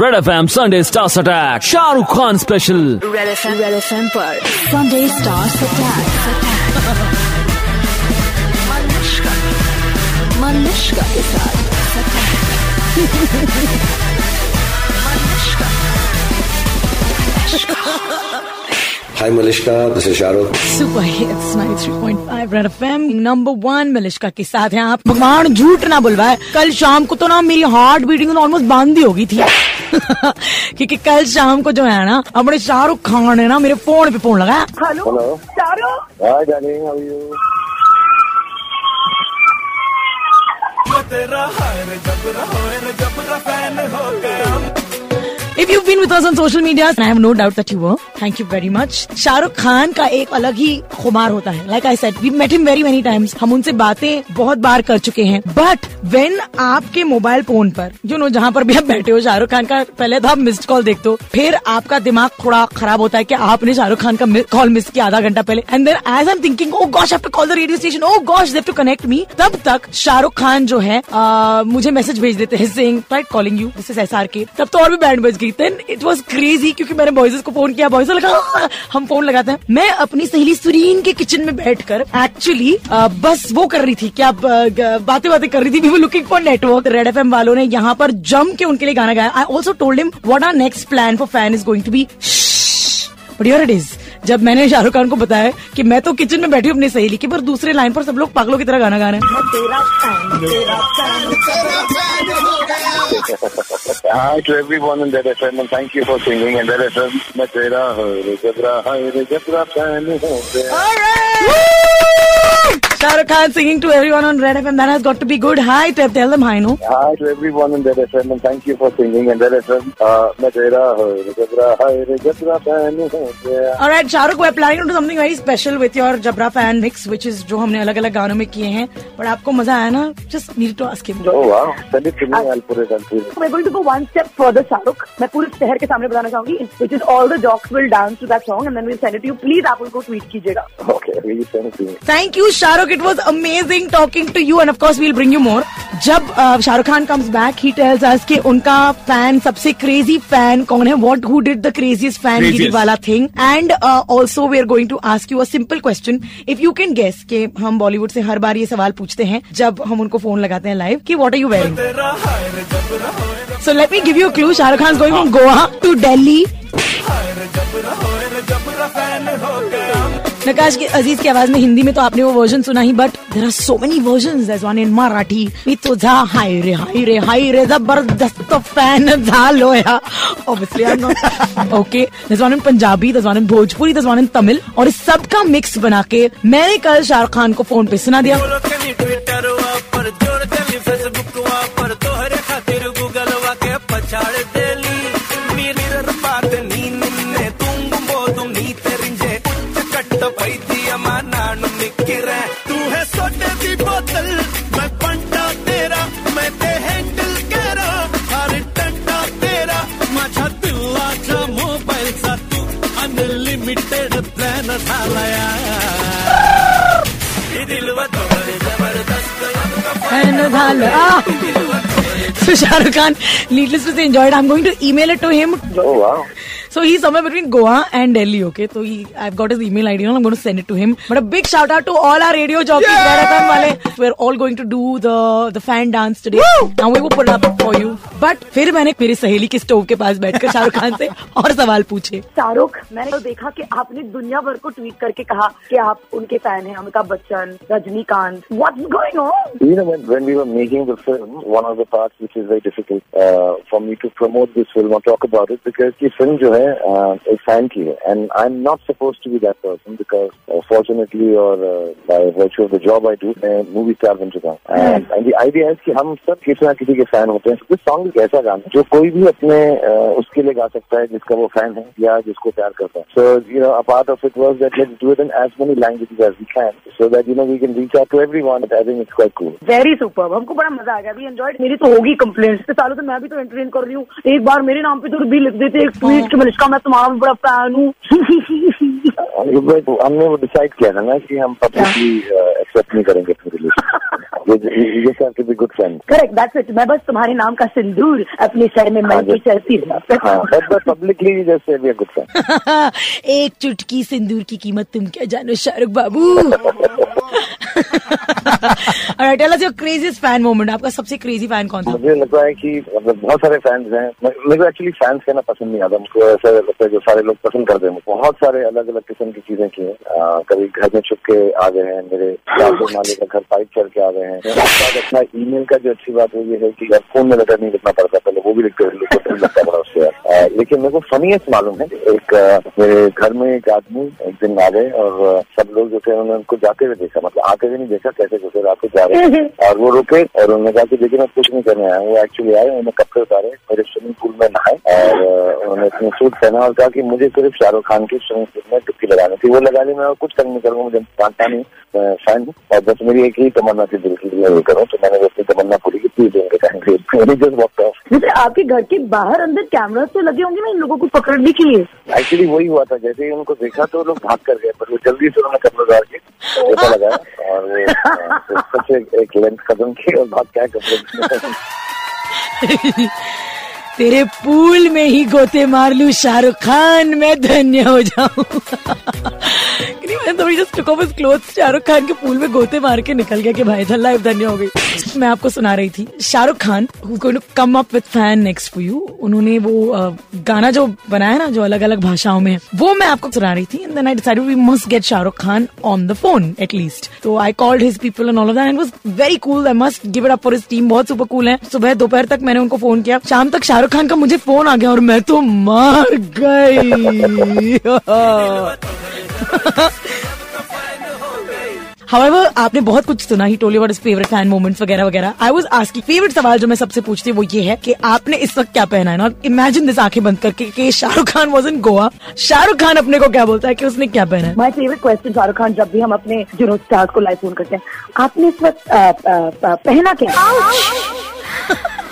Red F M Sunday stars attack Shahrukh Khan special Red F M Red F M पर Sunday stars attack Malishka के साथ. Hi Malishka, this is Shahrukh. Super hits 93.5 Red FM number one Malishka के साथ हैं आप। भगवान झूठ ना बुलवाए। कल शाम को तो ना मेरी हार्ट बीटिंग ऑलमोस्ट बंद ही हो गई थी। क्योंकि कल शाम को जो है ना अपने शाहरुख खान ने ना मेरे फ़ोन पे फ़ोन लगाया। Hello. Shahrukh? Darling, how fan हो If been with us on social media, and I have no doubt that you were, thank you very much. Shahrukh Khan का एक अलग ही खुमार होता है. Like I said we met him very many times हम उनसे बातें बहुत बार कर चुके हैं. बट वेन आपके मोबाइल फ़ोन पर यू नो जहाँ पर भी आप बैठे हो शाहरुख खान का पहले तो आप मिस्ड कॉल देखते हो. फिर आपका दिमाग थोड़ा खराब होता है कि आपने शाहरुख खान का कॉल मिस किया आधा घंटा पहले. And then as I am thinking oh gosh have to call the radio station oh gosh they've to connect me तब तक शाहरुख खान जो है आ, मुझे मैसेज भेज देते हैं sing calling you this is S R K तब तो और भी बैंड बज गई देन इट वॉज़ क्रेजी क्योंकि मैंने बॉयजेस को फ़ोन किया। बॉयज़ लगा "हाँ, हम फ़ोन लगाते हैं। मैं अपनी सहेली सुरीन के किचन में बैठकर एक्चुअली बस वो कर रही थी क्या बातें बातें कर रही थी। Looking for network Red F वालों ने यहाँ पर जम के उनके लिए गाना गाया। I also told him what are next plan for fan is going to be but it is जब मैंने शाहरुख खान को बताया कि मैं तो किचन में बैठी हूँ अपनी सहेली की पर दूसरे लाइन पर सब लोग पागलों की तरह गाना गा रहे हैं। Hi to everyone in Red FM and thank you for singing in Red FM. मैं तेरा हर जबरा हर जबरा फैन हो गया Shahrukh Khan singing to everyone on Red FM. That has got to be good. Hi, tell tell them hi, no? Hi to everyone in Red FM and thank you for singing in Red FM. Uh, मैं तेरा हर जबरा हर जबरा fan हो All right, Shahrukh, we're planning to do something very special with your Jabra fan mix, which is जो हमने अलग अलग गानों में किए हैं. पर आपको मज़ा आया ना? Just need to ask him. Oh wow, send it to me. I'll put it on through. we're going to go one step further, Shahrukh. मैं पूरे शहर के सामने बताना चाहूँगी which is all the jocks will dance to that song and then we'll send it to you. Please आप उनको tweet कीजिएगा. Okay, really send it to me. Thank you, Shahrukh. It was was amazing talking to you and of course we'll bring you more जब Shahrukh Khan comes back he tells us के उनका fan सबसे crazy fan कौन है? What who did the craziest fan गिरी वाला thing and also we are going to ask you a question if you can guess के हम बॉलीवुड से हर बार ये सवाल पूछते हैं जब हम उनको फ़ोन लगाते हैं लाइव की what are you wearing so let me give you clue Shahrukh Khan going from Goa to Delhi to की, अज़ीज़ की आवाज़ में हिंदी में तो आपने वो वर्जन सुना ही but there are so many version one in Marathi. मी तुझा, हाय रे हाय रे हाय रे, ज़बरदस्त fan झालोया obviously I am not okay this one in Punjabi this one in Bhojpuri this one in Tamil और इस सब का मिक्स बना के मैंने कल शाहरुख खान को फ़ोन पे सुना दिया। so Shah Khan, needless to say, enjoyed. I'm going to email it to him. Oh wow! So he's somewhere between Goa and Delhi, okay? So he, I've got his email ID and I'm going to send it to him. But a big shout out to all our radio jockeys, FM wale. We're all going to do the the fan dance today. Woo! Now we will put it up for you. But फिर मैंने मेरी सहेली के stove के पास बैठकर शाहरुख खान से और सवाल पूछे शाहरुख मैंने तो देखा कि आपने दुनिया भर को ट्वीट करके कहा कि आप उनके फ़ैन हैं Amitabh Bachchan Rajinikanth what's going on You know, when, when we were making the film, one of the parts which is very difficult uh, for me to promote this film or talk about it because the film जो है uh, एक fan and I'm not supposed to be that person because uh, fortunately or uh, by virtue of the job I do मैं movie star बन चुका हूँ and, and the idea is कि हम सब किसी ना किसी के fan होते हैं this song एक ऐसा गाना जो कोई भी अपने uh, उसके लिए गा सकता है जिसका वो fan है या जिसको प्यार करता है so you know a part of it was that let's do it in as many languages as we can so that you know we can reach out to everyone I think it's quite cool very super हमको बड़ा मज़ा आ गया we enjoyed मेरी तो होगी complaints सालों से मैं भी तो एंटरटेन कर रही हूँ एक बार मेरे नाम पे तो भी लिख देते एक ट्वीट कि मलिश्का मैं तुम्हारा भी बड़ा फ़ैन हूँ। हमने वो डिसाइड किया था ना कि हम पब्लिकली एक्सेप्ट नहीं करेंगे अपने relation you just have to be good friends. Correct that's it मैं बस तुम्हारे नाम का सिंदूर अपने सर में मल के चलती रहूँ। हाँ, say we are good friends. एक चुटकी सिंदूर की कीमत तुम क्या जानो शाहरुख बाबू? क्रेजीस्ट फ़ैन मोमेंट आपका सबसे क्रेजी फ़ैन कौन था? मुझे लगता है कि मतलब बहुत सारे फैंस हैं। मेरे को एक्चुअली फैंस कहना पसंद नहीं आता। मुझको ऐसा लगता है जो सारे लोग पसंद करते हैं। बहुत सारे अलग अलग किस्म की चीज़ें की हैं। कभी घर में छुप के आ गए हैं मेरे चाचे माले का घर पाइप चढ़ के आ गए हैं। उसके बाद अपना ईमेल का जो अच्छी बात वो ये है कि फ़ोन में लेटर नहीं लिखना पड़ता पहले वो भी लिखते लगता पड़ा उससे। लेकिन मेरे को फनीएस्ट मालूम है एक मेरे घर में एक आदमी एक दिन आ गए और सब लोग जो थे उन्होंने उनको जाते हुए देखा मतलब आते हुए नहीं देखा कैसे घुसे रात को जा रहे और वो रुके और उन्होंने कहा कि देखिए मैं कुछ नहीं करने आया वो एक्चुअली आए उन्होंने कपड़े उतारे मेरे स्विमिंग पूल में नहाए और उन्होंने अपने सूट पहना और कहा कि मुझे सिर्फ़ शाहरुख खान की स्विमिंग पूल में डुबकी लगानी थी। वो लगा ली मैं और कुछ करने नहीं करूँगा मुझे जानता नहीं। मैं फ़ैन हूँ। और बस मेरी एक ही तमन्ना थी दिल की मैं ये करूँ। तो मैंने अपनी तमन्ना पूरी की जैसे आपके घर के बाहर अंदर कैमरा तो लगे होंगे ना इन लोगों को पकड़ने के लिए। एक्चुअली वही हुआ था जैसे ही उनको देखा तो लोग भाग कर गए पर वो जल्दी से उन्होंने कपड़े उतार के पोता लगाया और सबसे एक, लेंथ कदम की और भाग क्या कपड़े तेरे पूल में ही गोते मार लू, शाहरुख खान, मैं धन्य हो जाऊँ। क्लोथ शाहरुख खान के पूल में गोते मार के निकल गया कि भाई लाइफ धन्य हो गई। मैं आपको सुना रही थी, Shahrukh Khan come up with fan next for you उन्होंने वो गाना जो बनाया ना, जो अलग अलग भाषाओं में, वो मैं आपको सुना रही थी and then I we must get Shahrukh Khan on the phone at least तो I called his people and all of that and was very cool I must give it up for his team बहुत super cool है। सुबह दोपहर तक मैंने उनको phone किया, शाम तक शाहरुख खान का मुझे फ़ोन आ गया और मैं तो मार गई। However, आपने बहुत कुछ सुना ही टोली अबाउट फेवरेट फ़ैन मोमेंट्स वगैरह वगैरह। आई वाज आस्किंग फेवरेट सवाल जो मैं सबसे पूछती हूँ वो ये है कि आपने इस वक्त क्या पहना है? नॉट इमेजिन दिस आँखें बंद करके कि शाहरुख खान वॉज़ इन गोवा शाहरुख खान अपने को क्या बोलता है कि उसने क्या पहना है? My favourite question Shahrukh Khan जब भी हम अपने जुनून स्टार्स को लाइव फ़ोन करते हैं आपने इस वक्त पहना क्या?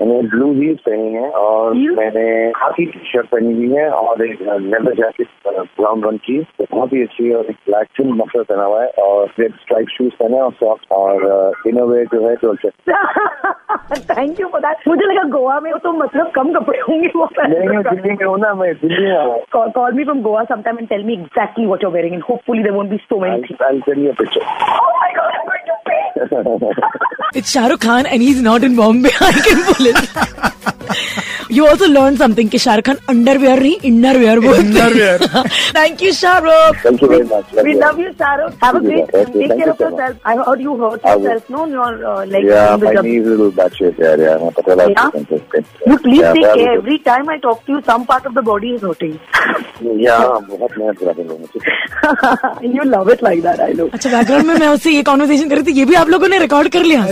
मैंने ब्लू जीन्स पहनी है और मैंने खाकी टी शर्ट पहनी हुई है और एक लेदर जैकेट ब्राउन रंग की। बहुत ही अच्छी और एक ब्लैक चिन मफलर पहना हुआ है और रेड स्ट्राइप शूज़ पहने और सॉक्स और इनोवेयर जो है डोल्चे थैंक यू दैट मुझे लगा गोवा में तो मतलब कम कपड़े होंगे वो दिल्ली में हूँ ना मैं दिल्ली में हूँ। Call, call me from Goa sometime and tell me exactly what you're wearing, and hopefully there won't be so many things. I'll send you a picture. Oh my It's Shahrukh Khan and he's not in Bombay. I can pull it. You also learn something Shahrukh Khan underwear नहीं innerwear वो underwear thank you Shahrukh we love you Shahrukh have a great take care of yourself I heard you hurt yourself no you are like every time I talk of the body अच्छा मैं उससे ये conversation कर रही थी ये भी आप लोगों ने रिकॉर्ड कर लिया?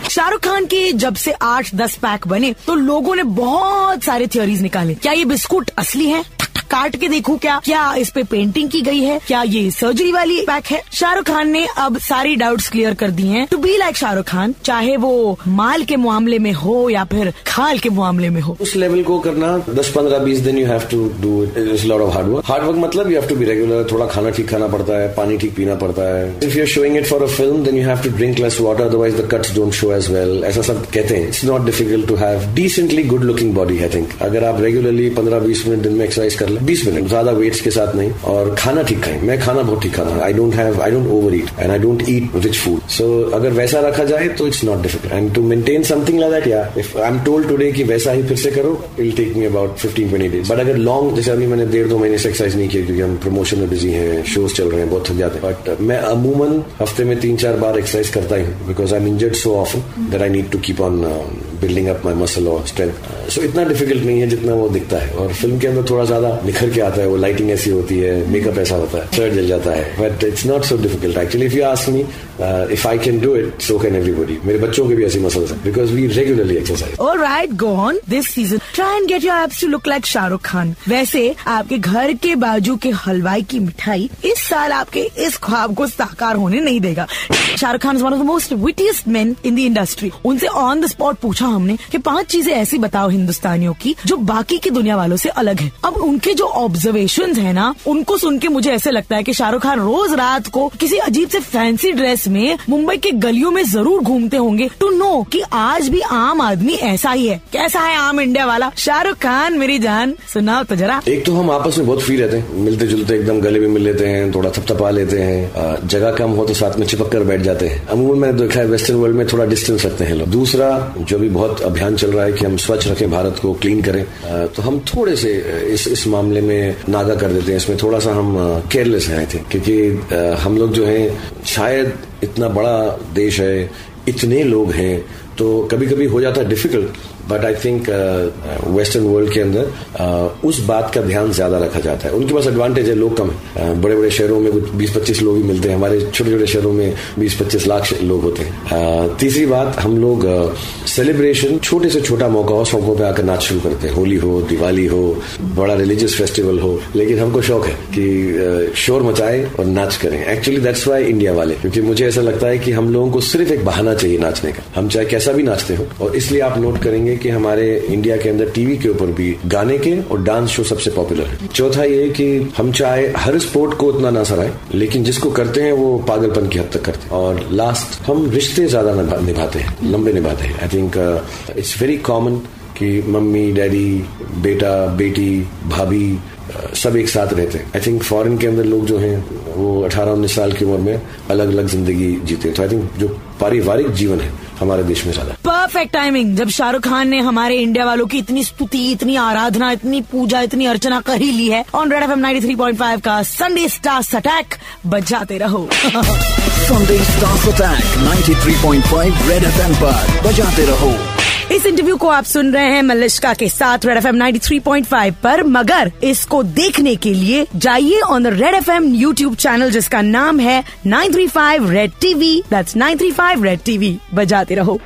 शाहरुख खान की जब से आठ, दस पैक बने तो लोगों ने बहुत सारे थियोरीज निकाले। क्या ये बिस्कुट असली है? काट के देखूँ क्या? क्या इस पे पेंटिंग की गई है? क्या ये सर्जरी वाली पैक है? शाहरुख खान ने अब सारी डाउट्स क्लियर कर दी हैं। To be like Shahrukh Khan, चाहे वो माल के मामले में हो या फिर खाल के मामले में हो। उस लेवल को करना 10 15 20 दिन you have to do it lot of hard work hard work मतलब you have to be regular थोड़ा खाना ठीक खाना पड़ता है, पानी ठीक पीना पड़ता है। If you are showing it for a film then you have to drink less water otherwise the cuts don't show as well ऐसा सब कहते हैं। It's not difficult to have decently good looking body I think अगर आप regularly 15 20 minute दिन में exercise कर ले 20 मिनट, ज़्यादा वेट्स के साथ नहीं, और खाना ठीक खाएँ। मैं खाना बहुत ठीक खाता हूँ। I don't have I don't overeat and I don't eat rich food so अगर वैसा रखा जाए तो it's not difficult and to maintain something like that या if I am told today कि वैसा ही फिर से करो it take me about 15 20 days but अगर लॉन्ग जैसे अभी मैंने डेढ़, दो महीने से एक्सरसाइज नहीं किया, क्योंकि हम प्रमोशन में बिज़ी हैं शोज़ चल रहे हैं, बहुत थक जाते हैं। बट मैं अमूमन हफ़्ते में तीन, चार बार एक्सरसाइज करता ही हूँ because I am injured so often that I need to keep on building up my muscle और स्ट्रेंथ सो इतना डिफ़िकल्ट नहीं है जितना वो दिखता है। और फ़िल्म के अंदर थोड़ा ज़्यादा निखर के आता है वो लाइटिंग ऐसी होती है मेकअप ऐसा होता है शर्ट जल जाता है। But it's not so difficult actually if you ask me if I can do it so can everybody मेरे बच्चों के भी ऐसी मसल्स हैं because we regularly exercise right, go on. This season, try and get your abs to look like Shahrukh Khan. वैसे आपके घर के बाजू के हलवाई की मिठाई इस साल आपके इस ख्वाब को साकार होने नहीं देगा। Shahrukh Khan is one of the most wittiest men in the industry उनसे ऑन द स्पॉट पूछा हमने कि पाँच चीज़ें ऐसी बताओ हिंदुस्तानियों की जो बाकी की दुनिया वालों से अलग है। अब उनके जो ऑब्जर्वेशन है ना, उनको सुन के मुझे ऐसे लगता है कि शाहरुख खान रोज रात को किसी अजीब से फैंसी ड्रेस में मुंबई के गलियों में ज़रूर घूमते होंगे टू नो कि आज भी आम आदमी ऐसा ही है। कैसा है आम इंडिया वाला? शाहरुख खान, मेरी जान, सुनाओ तो जरा। एक तो हम आपस में बहुत फ्री रहते हैं। मिलते जुलते एकदम गले भी मिल लेते हैं, थोड़ा थपथपा लेते हैं। जगह कम हो तो साथ में चिपक कर बैठ जाते हैं। अमूमन मैंने देखा है वेस्टर्न वर्ल्ड में थोड़ा डिस्टेंस रखते हैं लोग। दूसरा, जो भी बहुत अभियान चल रहा है कि हम स्वच्छ रखें भारत को क्लीन करें। तो हम थोड़े से इस इस मामले में नागा कर देते हैं। इसमें थोड़ा सा हम केयरलेस हैं थे क्योंकि हम लोग जो है, शायद इतना बड़ा देश है, इतने लोग हैं तो कभी कभी हो जाता है difficult but I think western world के अंदर uh, उस बात का ध्यान ज़्यादा रखा जाता है। उनके पास एडवांटेज है लोग कम है। Uh, बड़े बड़े शहरों में कुछ बीस पच्चीस लोग ही मिलते हैं। हमारे छोटे छोटे शहरों में बीस पच्चीस लाख लोग होते हैं। Uh, तीसरी बात हम लोग सेलिब्रेशन छोटे से छोटा मौका हो शौकों पर आकर नाच शुरू करते हैं। होली हो दिवाली हो बड़ा रिलीजियस फेस्टिवल हो। लेकिन हमको शौक है कि uh, शोर मचाए और नाच करें। एक्चुअली दैट्स वाई इंडिया वाले क्योंकि मुझे ऐसा लगता है कि हम लोगों को सिर्फ़ एक बहाना चाहिए नाचने का। हम चाहे कैसा भी नाचते हो। और इसलिए आप नोट करेंगे कि हमारे इंडिया के अंदर टीवी के ऊपर भी गाने के और डांस शो सबसे पॉपुलर है। चौथा ये कि हम चाहे हर स्पोर्ट को उतना ना सराय लेकिन जिसको करते हैं वो पागलपन की हद तक करते हैं। और लास्ट हम रिश्ते ज़्यादा निभाते हैं, लंबे निभाते हैं। I think it's very common कि मम्मी, डैडी, बेटा, बेटी, भाभी सब एक साथ रहते हैं। आई थिंक फॉरेन के अंदर लोग जो हैं, वो 18 उन्नीस साल की उम्र में अलग अलग ज़िंदगी जीते हैं। तो आई थिंक जो पारिवारिक जीवन है हमारे देश में ज़्यादा। परफेक्ट टाइमिंग जब शाहरुख खान ने हमारे इंडिया वालों की इतनी स्तुति इतनी आराधना इतनी पूजा इतनी अर्चना कर ही ली है on Red F M ninety three point five का संडे स्टार अटैक बजाते रहो। Sunday three point 93.5 Red F पर बजाते रहो। इस इंटरव्यू को आप सुन रहे हैं मलिश्का के साथ रेड एफ़ एम पर। मगर इसको देखने के लिए जाइए on the Red F M YouTube channel जिसका नाम है 935 Red TV that's 935 Red TV बजाते रहो।